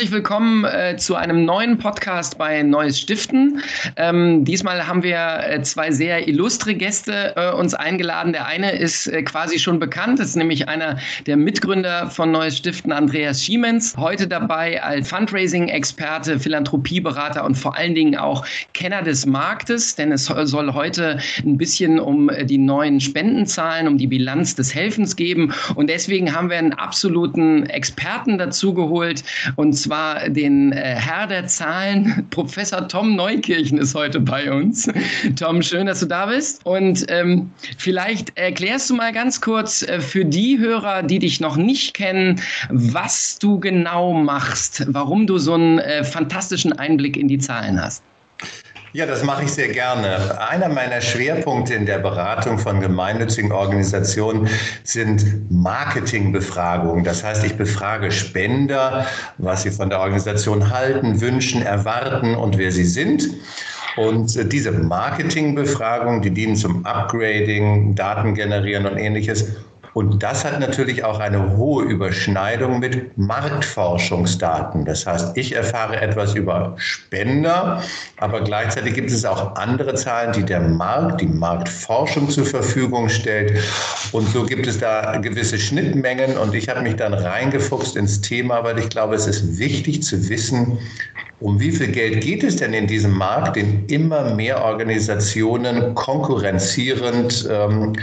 Herzlich willkommen äh, zu einem neuen Podcast bei Neues Stiften. Ähm, diesmal haben wir äh, zwei sehr illustre Gäste äh, uns eingeladen. Der eine ist äh, quasi schon bekannt, ist nämlich einer der Mitgründer von Neues Stiften, Andreas Schiemens. Heute dabei als Fundraising-Experte, Philanthropieberater und vor allen Dingen auch Kenner des Marktes, denn es soll heute ein bisschen um äh, die neuen Spendenzahlen, um die Bilanz des Helfens geben. Und deswegen haben wir einen absoluten Experten dazu geholt und zwar den äh, Herr der Zahlen, Professor Tom Neukirchen ist heute bei uns. Tom, schön, dass du da bist. Und ähm, vielleicht erklärst du mal ganz kurz äh, für die Hörer, die dich noch nicht kennen, was du genau machst, warum du so einen äh, fantastischen Einblick in die Zahlen hast. Ja, das mache ich sehr gerne. Einer meiner Schwerpunkte in der Beratung von gemeinnützigen Organisationen sind Marketingbefragungen. Das heißt, ich befrage Spender, was sie von der Organisation halten, wünschen, erwarten und wer sie sind. Und äh, diese Marketingbefragungen, die dienen zum Upgrading, Daten generieren und ähnliches. Und das hat natürlich auch eine hohe Überschneidung mit Marktforschungsdaten. Das heißt, ich erfahre etwas über Spender, aber gleichzeitig gibt es auch andere Zahlen, die der Markt, die Marktforschung zur Verfügung stellt. Und so gibt es da gewisse Schnittmengen. Und ich habe mich dann reingefuchst ins Thema, weil ich glaube, es ist wichtig zu wissen, um wie viel Geld geht es denn in diesem Markt, den immer mehr Organisationen konkurrenzierend ähm,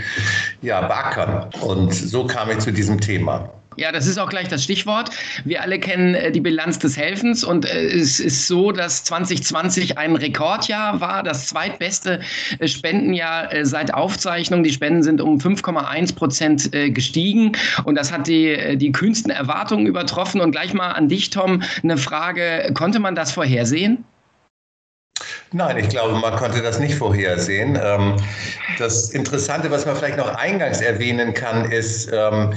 ja, backern? Und so kam ich zu diesem Thema. Ja, das ist auch gleich das Stichwort. Wir alle kennen äh, die Bilanz des Helfens und äh, es ist so, dass 2020 ein Rekordjahr war, das zweitbeste äh, Spendenjahr seit Aufzeichnung. Die Spenden sind um 5,1 Prozent gestiegen und das hat die, die kühnsten Erwartungen übertroffen. Und gleich mal an dich, Tom, eine Frage. Konnte man das vorhersehen? Nein, ich glaube, man konnte das nicht vorhersehen. Ähm, das Interessante, was man vielleicht noch eingangs erwähnen kann, ist, ähm,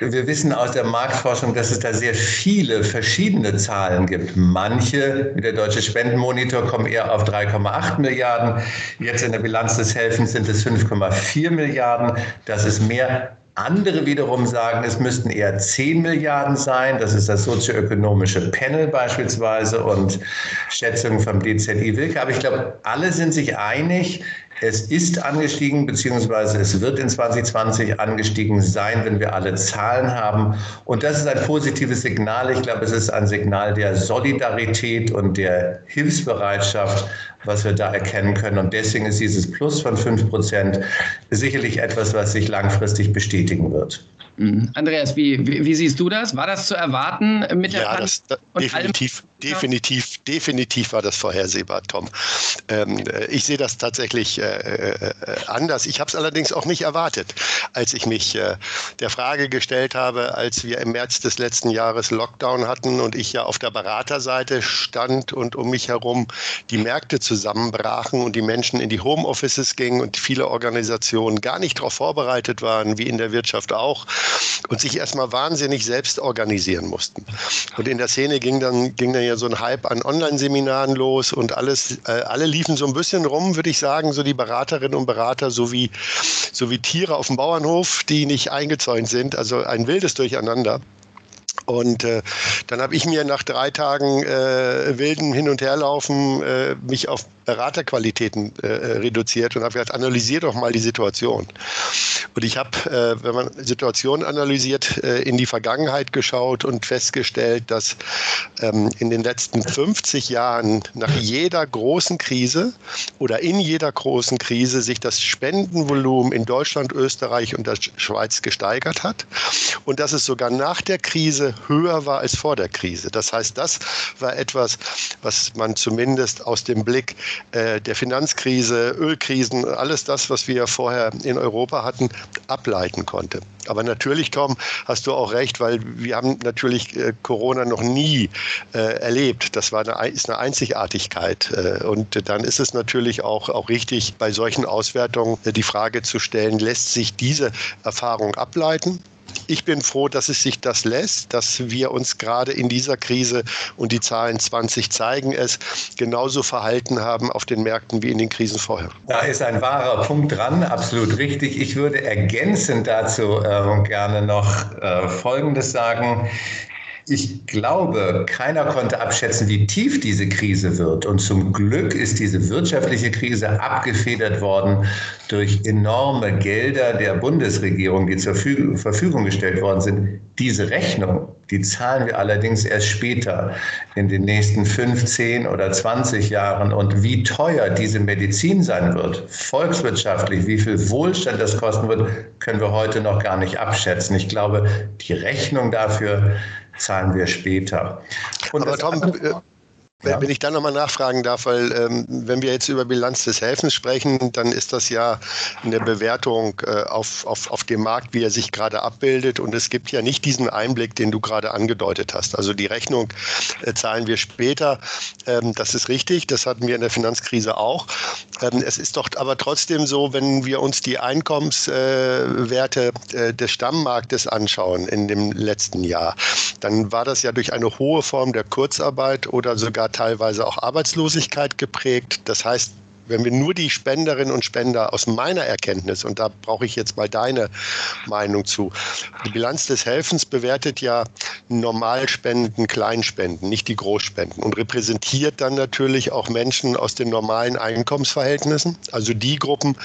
wir wissen aus der Marktforschung, dass es da sehr viele verschiedene Zahlen gibt. Manche, wie der Deutsche Spendenmonitor, kommen eher auf 3,8 Milliarden. Jetzt in der Bilanz des Helfens sind es 5,4 Milliarden. Das ist mehr andere wiederum sagen, es müssten eher 10 Milliarden sein. Das ist das sozioökonomische Panel beispielsweise und Schätzungen vom DZI Wilke. Aber ich glaube, alle sind sich einig, es ist angestiegen, beziehungsweise es wird in 2020 angestiegen sein, wenn wir alle Zahlen haben. Und das ist ein positives Signal. Ich glaube, es ist ein Signal der Solidarität und der Hilfsbereitschaft, was wir da erkennen können. Und deswegen ist dieses Plus von 5 Prozent sicherlich etwas, was sich langfristig bestätigen wird. Mhm. Andreas, wie, wie, wie, siehst du das? War das zu erwarten mit der Ja, das, das definitiv, definitiv, definitiv war das vorhersehbar, Tom. Ähm, äh, ich sehe das tatsächlich äh, äh, anders. Ich habe es allerdings auch nicht erwartet, als ich mich äh, der Frage gestellt habe, als wir im März des letzten Jahres Lockdown hatten und ich ja auf der Beraterseite stand und um mich herum die Märkte zusammenbrachen und die Menschen in die Homeoffices gingen und viele Organisationen gar nicht darauf vorbereitet waren, wie in der Wirtschaft auch und sich erstmal wahnsinnig selbst organisieren mussten. Und in der Szene ging dann, ging dann ja so ein Hype an Online-Seminaren los und alles, äh, alle liefen so ein bisschen rum, würde ich sagen, so die Beraterinnen und Berater, so wie, so wie Tiere auf dem Bauernhof, die nicht eingezäunt sind, also ein wildes Durcheinander. Und äh, dann habe ich mir nach drei Tagen äh, wilden Hin- und Herlaufen äh, mich auf Beraterqualitäten äh, reduziert und habe gesagt, analysiert doch mal die Situation. Und ich habe, äh, wenn man Situationen analysiert, äh, in die Vergangenheit geschaut und festgestellt, dass ähm, in den letzten 50 Jahren nach jeder großen Krise oder in jeder großen Krise sich das Spendenvolumen in Deutschland, Österreich und der Schweiz gesteigert hat und dass es sogar nach der Krise höher war als vor der Krise. Das heißt, das war etwas, was man zumindest aus dem Blick äh, der Finanzkrise, Ölkrisen, alles das, was wir vorher in Europa hatten, ableiten konnte. Aber natürlich, Tom, hast du auch recht, weil wir haben natürlich äh, Corona noch nie äh, erlebt. Das war eine, ist eine Einzigartigkeit. Äh, und dann ist es natürlich auch, auch richtig, bei solchen Auswertungen die Frage zu stellen, lässt sich diese Erfahrung ableiten? Ich bin froh, dass es sich das lässt, dass wir uns gerade in dieser Krise und die Zahlen 20 zeigen es, genauso verhalten haben auf den Märkten wie in den Krisen vorher. Da ist ein wahrer Punkt dran, absolut richtig. Ich würde ergänzend dazu äh, gerne noch äh, Folgendes sagen. Ich glaube, keiner konnte abschätzen, wie tief diese Krise wird. Und zum Glück ist diese wirtschaftliche Krise abgefedert worden durch enorme Gelder der Bundesregierung, die zur Verfügung gestellt worden sind. Diese Rechnung, die zahlen wir allerdings erst später, in den nächsten 15 oder 20 Jahren. Und wie teuer diese Medizin sein wird, volkswirtschaftlich, wie viel Wohlstand das kosten wird, können wir heute noch gar nicht abschätzen. Ich glaube, die Rechnung dafür zahlen wir später. Und Aber Tom, andere, ja. Wenn ich da nochmal nachfragen darf, weil ähm, wenn wir jetzt über Bilanz des Helfens sprechen, dann ist das ja eine Bewertung äh, auf, auf, auf dem Markt, wie er sich gerade abbildet. Und es gibt ja nicht diesen Einblick, den du gerade angedeutet hast. Also die Rechnung äh, zahlen wir später. Ähm, das ist richtig, das hatten wir in der Finanzkrise auch. Ähm, es ist doch aber trotzdem so, wenn wir uns die Einkommenswerte äh, des Stammmarktes anschauen in dem letzten Jahr, dann war das ja durch eine hohe Form der Kurzarbeit oder sogar teilweise auch Arbeitslosigkeit geprägt. Das heißt, wenn wir nur die Spenderinnen und Spender aus meiner Erkenntnis, und da brauche ich jetzt mal deine Meinung zu, die Bilanz des Helfens bewertet ja Normalspenden, Kleinspenden, nicht die Großspenden und repräsentiert dann natürlich auch Menschen aus den normalen Einkommensverhältnissen, also die Gruppen,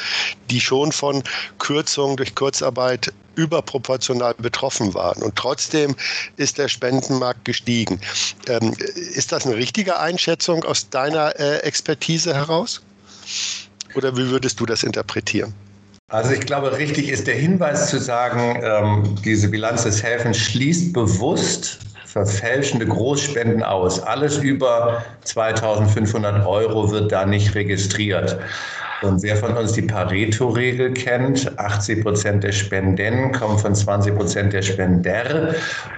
die schon von Kürzungen durch Kurzarbeit überproportional betroffen waren. Und trotzdem ist der Spendenmarkt gestiegen. Ähm, ist das eine richtige Einschätzung aus deiner äh, Expertise heraus? Oder wie würdest du das interpretieren? Also ich glaube, richtig ist der Hinweis zu sagen, ähm, diese Bilanz des Helfens schließt bewusst verfälschende Großspenden aus. Alles über 2500 Euro wird da nicht registriert. Und wer von uns die Pareto-Regel kennt, 80 Prozent der Spenden kommen von 20 Prozent der Spender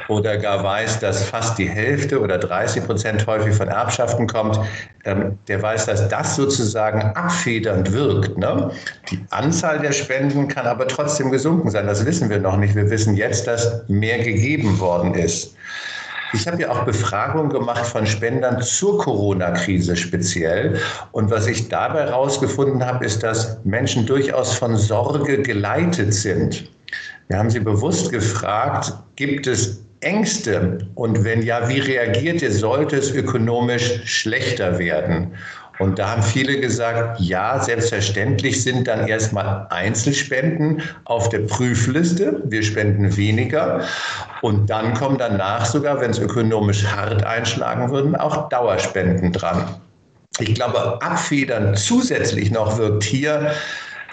oder gar weiß, dass fast die Hälfte oder 30 Prozent häufig von Erbschaften kommt, ähm, der weiß, dass das sozusagen abfedernd wirkt. Ne? Die Anzahl der Spenden kann aber trotzdem gesunken sein. Das wissen wir noch nicht. Wir wissen jetzt, dass mehr gegeben worden ist. Ich habe ja auch Befragungen gemacht von Spendern zur Corona-Krise speziell. Und was ich dabei herausgefunden habe, ist, dass Menschen durchaus von Sorge geleitet sind. Wir haben sie bewusst gefragt, gibt es Ängste? Und wenn ja, wie reagiert ihr? Sollte es ökonomisch schlechter werden? Und da haben viele gesagt, ja, selbstverständlich sind dann erstmal Einzelspenden auf der Prüfliste. Wir spenden weniger. Und dann kommen danach sogar, wenn es ökonomisch hart einschlagen würden, auch Dauerspenden dran. Ich glaube, abfedern zusätzlich noch wirkt hier,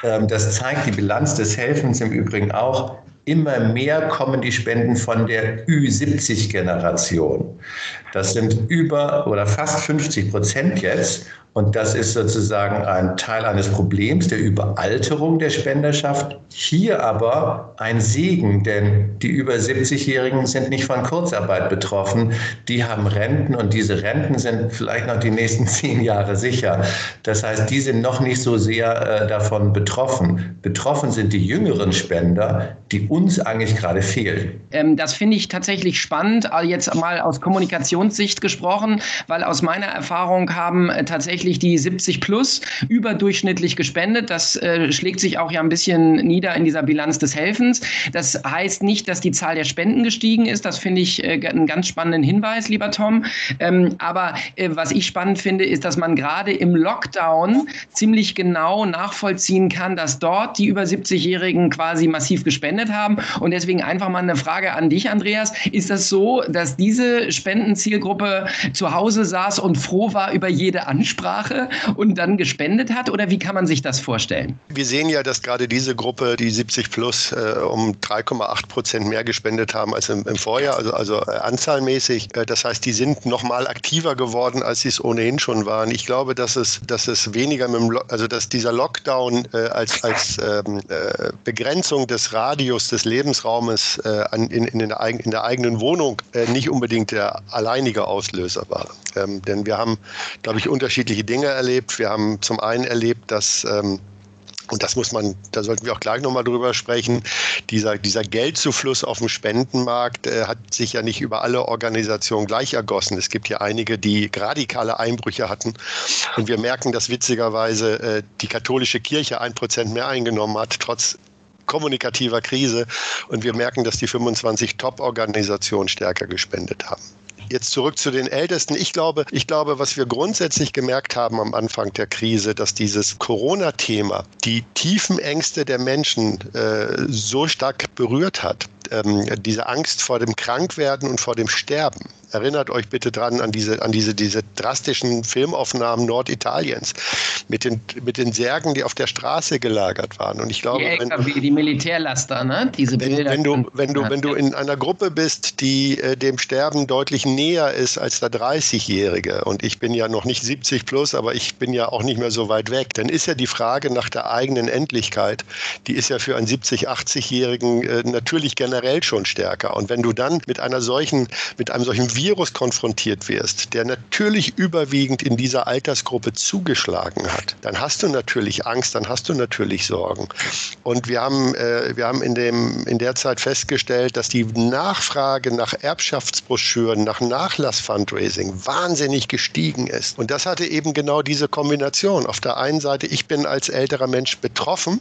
ähm, das zeigt die Bilanz des Helfens im Übrigen auch, immer mehr kommen die Spenden von der Ü70-Generation. Das sind über oder fast 50 Prozent jetzt. Und das ist sozusagen ein Teil eines Problems der Überalterung der Spenderschaft. Hier aber ein Segen, denn die über 70-Jährigen sind nicht von Kurzarbeit betroffen. Die haben Renten und diese Renten sind vielleicht noch die nächsten zehn Jahre sicher. Das heißt, die sind noch nicht so sehr äh, davon betroffen. Betroffen sind die jüngeren Spender, die uns eigentlich gerade fehlen. Ähm, das finde ich tatsächlich spannend, äh, jetzt mal aus Kommunikationssicht gesprochen, weil aus meiner Erfahrung haben äh, tatsächlich die 70 plus überdurchschnittlich gespendet. Das äh, schlägt sich auch ja ein bisschen nieder in dieser Bilanz des Helfens. Das heißt nicht, dass die Zahl der Spenden gestiegen ist. Das finde ich äh, einen ganz spannenden Hinweis, lieber Tom. Ähm, aber was ich spannend finde, ist, dass man gerade im Lockdown ziemlich genau nachvollziehen kann, dass dort die über 70-Jährigen quasi massiv gespendet haben. Und deswegen einfach mal eine Frage an dich, Andreas. Ist das so, dass diese Spendenzielgruppe zu Hause saß und froh war über jede Ansprache? Sprache und dann gespendet hat? Oder wie kann man sich das vorstellen? Wir sehen ja, dass gerade diese Gruppe, die 70 plus, äh, um 3,8 Prozent mehr gespendet haben als im, Vorjahr, also, also äh, anzahlmäßig. Äh, das heißt, die sind noch mal aktiver geworden, als sie es ohnehin schon waren. Ich glaube, dass es, dass es weniger mit dem, also dass dieser Lockdown als, als ähm, äh, Begrenzung des Radius des Lebensraumes an, in, in, den, in, der eigenen Wohnung nicht unbedingt der alleinige Auslöser war. Ähm, denn wir haben, glaube ich, unterschiedliche Dinge erlebt. Wir haben zum einen erlebt, dass ähm, und das muss man, da sollten wir auch gleich nochmal drüber sprechen. Dieser, dieser Geldzufluss auf dem Spendenmarkt äh, hat sich ja nicht über alle Organisationen gleich ergossen. Es gibt ja einige, die radikale Einbrüche hatten. Und wir merken, dass witzigerweise äh, die katholische Kirche ein Prozent mehr eingenommen hat, trotz kommunikativer Krise. Und wir merken, dass die 25 Top-Organisationen stärker gespendet haben. Jetzt zurück zu den Ältesten. Ich glaube, ich glaube, was wir grundsätzlich gemerkt haben am Anfang der Krise, dass dieses Corona-Thema die tiefen Ängste der Menschen äh, so stark berührt hat, ähm, diese Angst vor dem Krankwerden und vor dem Sterben. Erinnert euch bitte dran an diese, an diese, diese drastischen Filmaufnahmen Norditaliens mit den, mit den Särgen, die auf der Straße gelagert waren. Und ich glaube, die, wenn, die Militärlaster, ne? Diese Bilder. Wenn, du, wenn du, wenn du in einer Gruppe bist, die äh, dem Sterben deutlich näher ist als der 30-Jährige, und ich bin ja noch nicht 70 plus, aber ich bin ja auch nicht mehr so weit weg, dann ist ja die Frage nach der eigenen Endlichkeit, die ist ja für einen 70, 80-Jährigen äh, natürlich generell schon stärker. Und wenn du dann mit einer solchen, mit einem solchen Virus Virus konfrontiert wirst, der natürlich überwiegend in dieser Altersgruppe zugeschlagen hat, dann hast du natürlich Angst, dann hast du natürlich Sorgen. Und wir haben, äh, wir haben in, dem, in der Zeit festgestellt, dass die Nachfrage nach Erbschaftsbroschüren, nach Nachlass-Fundraising wahnsinnig gestiegen ist. Und das hatte eben genau diese Kombination. Auf der einen Seite, ich bin als älterer Mensch betroffen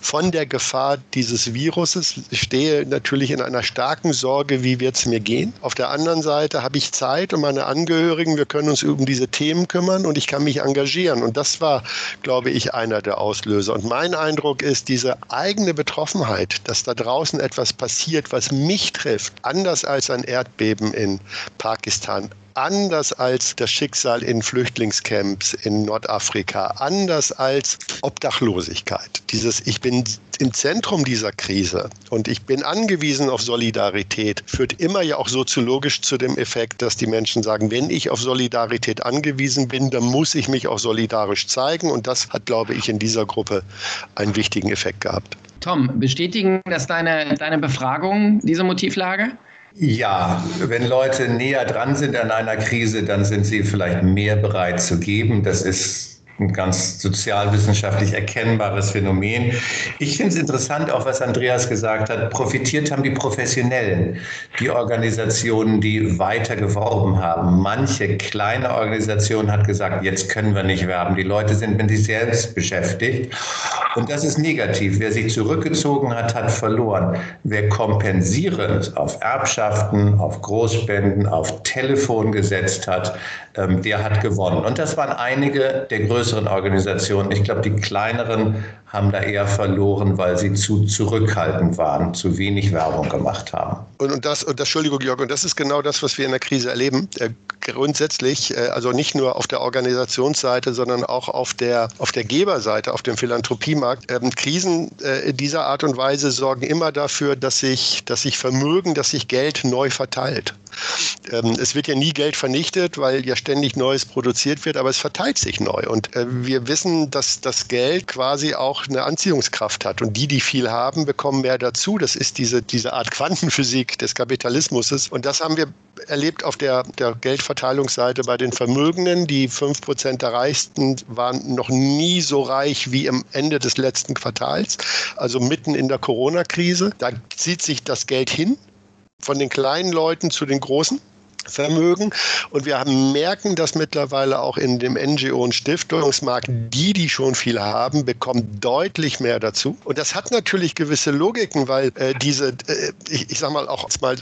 von der Gefahr dieses Viruses. Ich stehe natürlich in einer starken Sorge, wie wird es mir gehen. Auf der anderen Seite habe ich Zeit und meine Angehörigen, wir können uns um diese Themen kümmern und ich kann mich engagieren. Und das war, glaube ich, einer der Auslöser. Und mein Eindruck ist, diese eigene Betroffenheit, dass da draußen etwas passiert, was mich trifft, anders als ein Erdbeben in Pakistan, anders als das Schicksal in Flüchtlingscamps in Nordafrika, anders als Obdachlosigkeit. Dieses Ich bin im Zentrum dieser Krise und ich bin angewiesen auf Solidarität, führt immer ja auch soziologisch zu dem Effekt, dass die Menschen sagen, wenn ich auf Solidarität angewiesen bin, dann muss ich mich auch solidarisch zeigen. Und das hat, glaube ich, in dieser Gruppe einen wichtigen Effekt gehabt. Tom, bestätigen das deine, deine Befragung, diese Motivlage? Ja, wenn Leute näher dran sind an einer Krise, dann sind sie vielleicht mehr bereit zu geben. Das ist ein ganz sozialwissenschaftlich erkennbares Phänomen. Ich finde es interessant, auch was Andreas gesagt hat, profitiert haben die Professionellen, die Organisationen, die weiter geworben haben. Manche kleine Organisation hat gesagt, jetzt können wir nicht werben. Die Leute sind mit sich selbst beschäftigt. Und das ist negativ. Wer sich zurückgezogen hat, hat verloren. Wer kompensierend auf Erbschaften, auf Großspenden, auf Telefon gesetzt hat, ähm, der hat gewonnen. Und das waren einige der größeren Organisationen. Ich glaube, die kleineren haben da eher verloren, weil sie zu zurückhaltend waren, zu wenig Werbung gemacht haben. Und, und das, und das, Entschuldigung, Jörg, und das ist genau das, was wir in der Krise erleben. Äh, grundsätzlich, äh, also nicht nur auf der Organisationsseite, sondern auch auf der, auf der Geberseite, auf dem Philanthropiemarkt. Ähm, Krisen äh, dieser Art und Weise sorgen immer dafür, dass sich, dass sich Vermögen, dass sich Geld neu verteilt. Ähm, es wird ja nie Geld vernichtet, weil ja ständig Neues produziert wird, aber es verteilt sich neu. Und wir wissen, dass das Geld quasi auch eine Anziehungskraft hat. Und die, die viel haben, bekommen mehr dazu. Das ist diese, diese Art Quantenphysik des Kapitalismus. Und das haben wir erlebt auf der, der Geldverteilungsseite bei den Vermögenden. Die 5% der Reichsten waren noch nie so reich wie am Ende des letzten Quartals, also mitten in der Corona-Krise. Da zieht sich das Geld hin von den kleinen Leuten zu den großen. Vermögen. Und wir haben, merken das mittlerweile auch in dem NGO- und Stiftungsmarkt. Die, die schon viel haben, bekommen deutlich mehr dazu. Und das hat natürlich gewisse Logiken, weil äh, diese, äh, ich, ich sag mal auch mal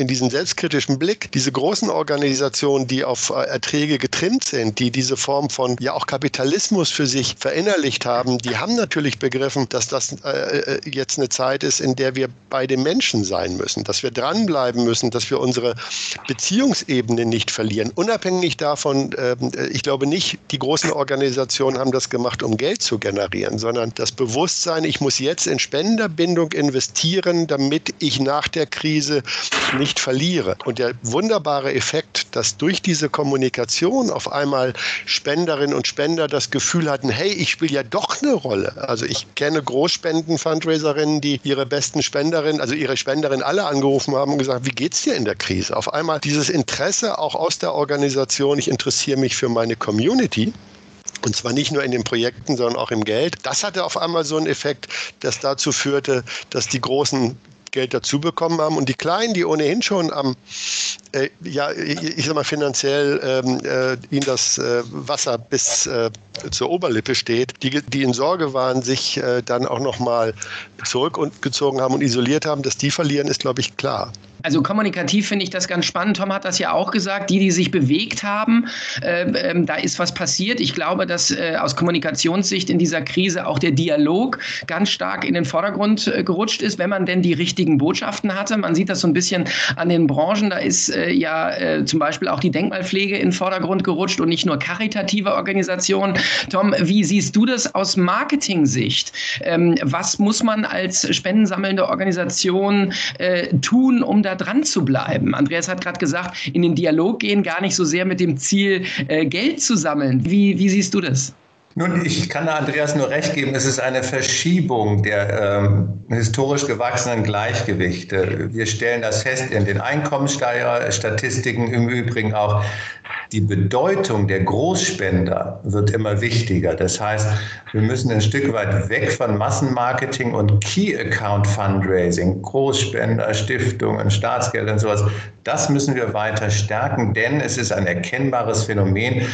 in diesem selbstkritischen Blick, diese großen Organisationen, die auf äh, Erträge getrimmt sind, die diese Form von ja auch Kapitalismus für sich verinnerlicht haben, die haben natürlich begriffen, dass das äh, äh, jetzt eine Zeit ist, in der wir bei den Menschen sein müssen, dass wir dranbleiben müssen, dass wir unsere Beziehungsebene nicht verlieren. Unabhängig davon, äh, ich glaube nicht, die großen Organisationen haben das gemacht, um Geld zu generieren, sondern das Bewusstsein, ich muss jetzt in Spenderbindung investieren, damit ich nach der Krise nicht nicht verliere. Und der wunderbare Effekt, dass durch diese Kommunikation auf einmal Spenderinnen und Spender das Gefühl hatten, hey, ich spiele ja doch eine Rolle. Also ich kenne Großspenden-Fundraiserinnen, die ihre besten Spenderinnen, also ihre Spenderinnen alle angerufen haben und gesagt, wie geht's dir in der Krise? Auf einmal dieses Interesse auch aus der Organisation, ich interessiere mich für meine Community, und zwar nicht nur in den Projekten, sondern auch im Geld. Das hatte auf einmal so einen Effekt, das dazu führte, dass die großen Geld dazu bekommen haben. Und die Kleinen, die ohnehin schon am, äh, ja, ich sag mal, finanziell ähm, äh, ihnen das äh, Wasser bis äh, zur Oberlippe steht, die, die in Sorge waren, sich äh, dann auch nochmal zurückgezogen haben und isoliert haben, dass die verlieren, ist, glaube ich, klar. Also kommunikativ finde ich das ganz spannend. Tom hat das ja auch gesagt. Die, die sich bewegt haben, äh, äh, da ist was passiert. Ich glaube, dass äh, aus Kommunikationssicht in dieser Krise auch der Dialog ganz stark in den Vordergrund äh, gerutscht ist, wenn man denn die richtigen Botschaften hatte. Man sieht das so ein bisschen an den Branchen. Da ist äh, ja äh, zum Beispiel auch die Denkmalpflege in den Vordergrund gerutscht und nicht nur karitative Organisationen. Tom, wie siehst du das aus Marketing-Sicht? Ähm, was muss man als spendensammelnde Organisation tun, um da da dran zu bleiben. Andreas hat gerade gesagt, in den Dialog gehen, gar nicht so sehr mit dem Ziel, äh, Geld zu sammeln. Wie, wie siehst du das? Nun, ich kann Andreas nur recht geben, es ist eine Verschiebung der ähm, historisch gewachsenen Gleichgewichte. Wir stellen das fest in den Einkommensstatistiken, im Übrigen auch die Bedeutung der Großspender wird immer wichtiger. Das heißt, wir müssen ein Stück weit weg von Massenmarketing und Key Account Fundraising, Großspender, Stiftungen, Staatsgelder und sowas. Das müssen wir weiter stärken, denn es ist ein erkennbares Phänomen,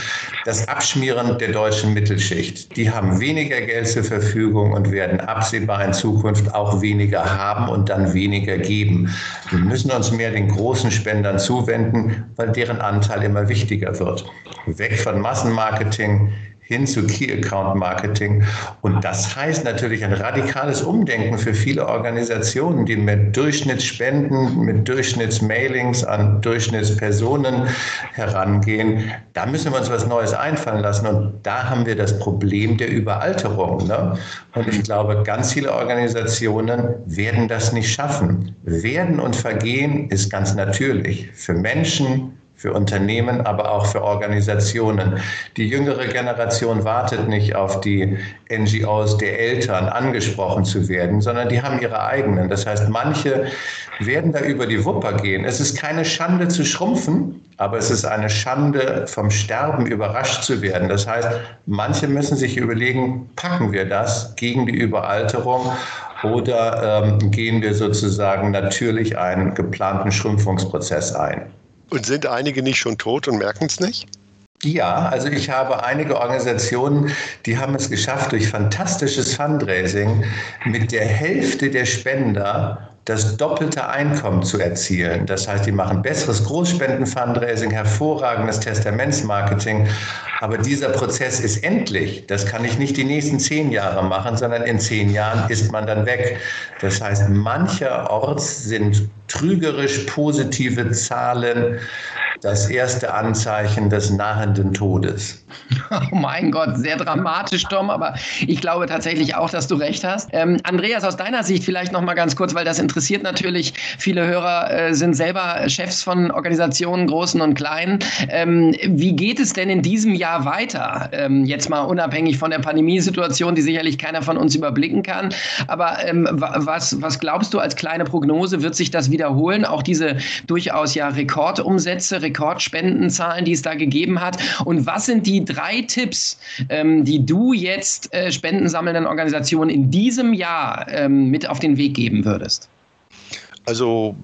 das Abschmieren der deutschen Mittelschicht. Die haben weniger Geld zur Verfügung und werden absehbar in Zukunft auch weniger haben und dann weniger geben. Wir müssen uns mehr den großen Spendern zuwenden, weil deren Anteil immer wichtiger wird. Weg von Massenmarketing hin zu Key Account Marketing. Und das heißt natürlich ein radikales Umdenken für viele Organisationen, die mit Durchschnittsspenden, mit Durchschnittsmailings an Durchschnittspersonen herangehen. Da müssen wir uns was Neues einfallen lassen. Und da haben wir das Problem der Überalterung. Ne? Und ich glaube, ganz viele Organisationen werden das nicht schaffen. Werden und vergehen ist ganz natürlich. Für Menschen, für Unternehmen, aber auch für Organisationen. Die jüngere Generation wartet nicht auf die NGOs der Eltern angesprochen zu werden, sondern die haben ihre eigenen. Das heißt, manche werden da über die Wupper gehen. Es ist keine Schande zu schrumpfen, aber es ist eine Schande vom Sterben überrascht zu werden. Das heißt, manche müssen sich überlegen, packen wir das gegen die Überalterung oder ähm, gehen wir sozusagen natürlich einen geplanten Schrumpfungsprozess ein. Und sind einige nicht schon tot und merken es nicht? Ja, also ich habe einige Organisationen, die haben es geschafft, durch fantastisches Fundraising mit der Hälfte der Spender das doppelte Einkommen zu erzielen. Das heißt, die machen besseres Großspenden-Fundraising, hervorragendes Testamentsmarketing. Aber dieser Prozess ist endlich. Das kann ich nicht die nächsten zehn Jahre machen, sondern in zehn Jahren ist man dann weg. Das heißt, mancherorts sind trügerisch positive Zahlen das erste Anzeichen des nahenden Todes. Oh mein Gott, sehr dramatisch, Tom, aber ich glaube tatsächlich auch, dass du recht hast. Ähm, Andreas, aus deiner Sicht vielleicht noch mal ganz kurz, weil das interessiert natürlich viele Hörer, äh, sind selber Chefs von Organisationen, großen und kleinen. Ähm, wie geht es denn in diesem Jahr weiter? Ähm, jetzt mal unabhängig von der Pandemiesituation, die sicherlich keiner von uns überblicken kann. Aber ähm, was, was glaubst du als kleine Prognose, wird sich das wiederholen? Auch diese durchaus ja Rekordumsätze, Rekordspendenzahlen, die es da gegeben hat? Und was sind die drei Tipps, ähm, die du jetzt äh, spendensammelnden Organisationen in diesem Jahr ähm, mit auf den Weg geben würdest? Also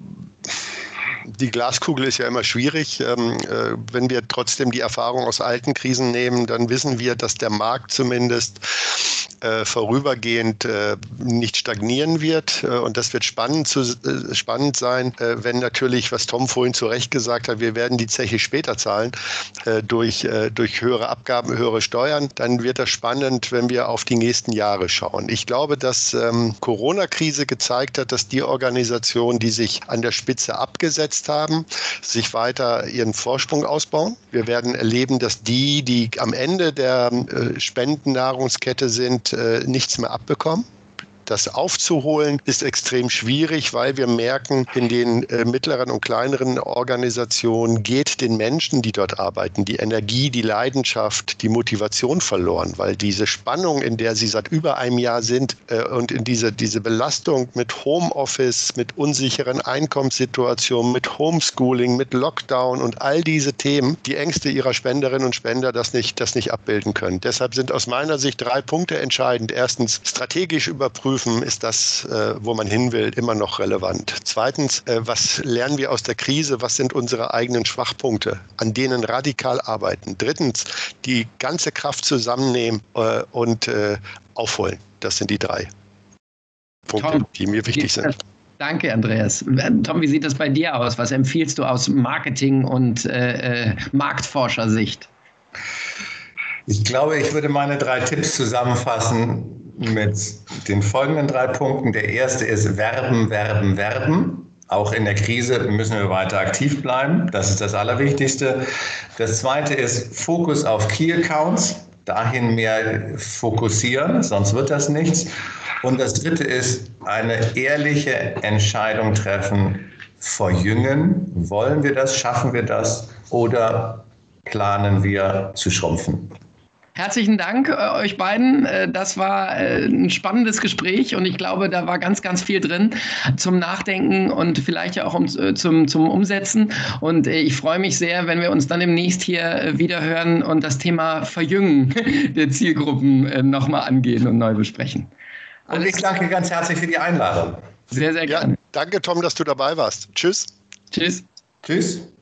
die Glaskugel ist ja immer schwierig. Ähm, äh, wenn wir trotzdem die Erfahrung aus alten Krisen nehmen, dann wissen wir, dass der Markt zumindest äh, vorübergehend äh, nicht stagnieren wird. Äh, und das wird spannend, zu, äh, spannend sein, äh, wenn natürlich, was Tom vorhin zu Recht gesagt hat, wir werden die Zeche später zahlen durch, durch höhere Abgaben, höhere Steuern. Dann wird das spannend, wenn wir auf die nächsten Jahre schauen. Ich glaube, dass ähm, Corona-Krise gezeigt hat, dass die Organisationen, die sich an der Spitze abgesetzt haben, sich weiter ihren Vorsprung ausbauen. Wir werden erleben, dass die, die am Ende der äh, Spendennahrungskette sind, äh, nichts mehr abbekommen. Das aufzuholen ist extrem schwierig, weil wir merken, in den äh, mittleren und kleineren Organisationen geht den Menschen, die dort arbeiten, die Energie, die Leidenschaft, die Motivation verloren, weil diese Spannung, in der sie seit über einem Jahr sind äh, und in diese, diese Belastung mit Homeoffice, mit unsicheren Einkommenssituationen, mit Homeschooling, mit Lockdown und all diese Themen, die Ängste ihrer Spenderinnen und Spender das nicht, das nicht abbilden können. Deshalb sind aus meiner Sicht drei Punkte entscheidend. Erstens strategisch überprüfen, kämpfen, ist das, äh, wo man hin will, immer noch relevant. Zweitens, äh, was lernen wir aus der Krise? Was sind unsere eigenen Schwachpunkte, an denen radikal arbeiten? Drittens, die ganze Kraft zusammennehmen äh, und aufholen. Das sind die drei Punkte, Tom, die mir wichtig sind. Danke, Andreas. Tom, wie sieht das bei dir aus? Was empfiehlst du aus Marketing- und äh, Marktforschersicht? Ich glaube, ich würde meine drei Tipps zusammenfassen mit den folgenden drei Punkten. Der erste ist Werben, Werben, Werben. Auch in der Krise müssen wir weiter aktiv bleiben. Das ist das Allerwichtigste. Das zweite ist Fokus auf Key Accounts. Dahin mehr fokussieren, sonst wird das nichts. Und das dritte ist eine ehrliche Entscheidung treffen, verjüngen. Wollen wir das? Schaffen wir das? Oder planen wir zu schrumpfen? Herzlichen Dank äh, euch beiden. Äh, das war äh, ein spannendes Gespräch und ich glaube, da war ganz, ganz viel drin zum Nachdenken und vielleicht ja auch um, äh, zum, zum Umsetzen. Und äh, ich freue mich sehr, wenn wir uns dann demnächst hier äh, wieder hören und das Thema Verjüngen der Zielgruppen nochmal angehen und neu besprechen. Und ich danke ganz herzlich für die Einladung. Sehr, sehr gerne. Ja, danke, Tom, dass du dabei warst. Tschüss. Tschüss. Tschüss.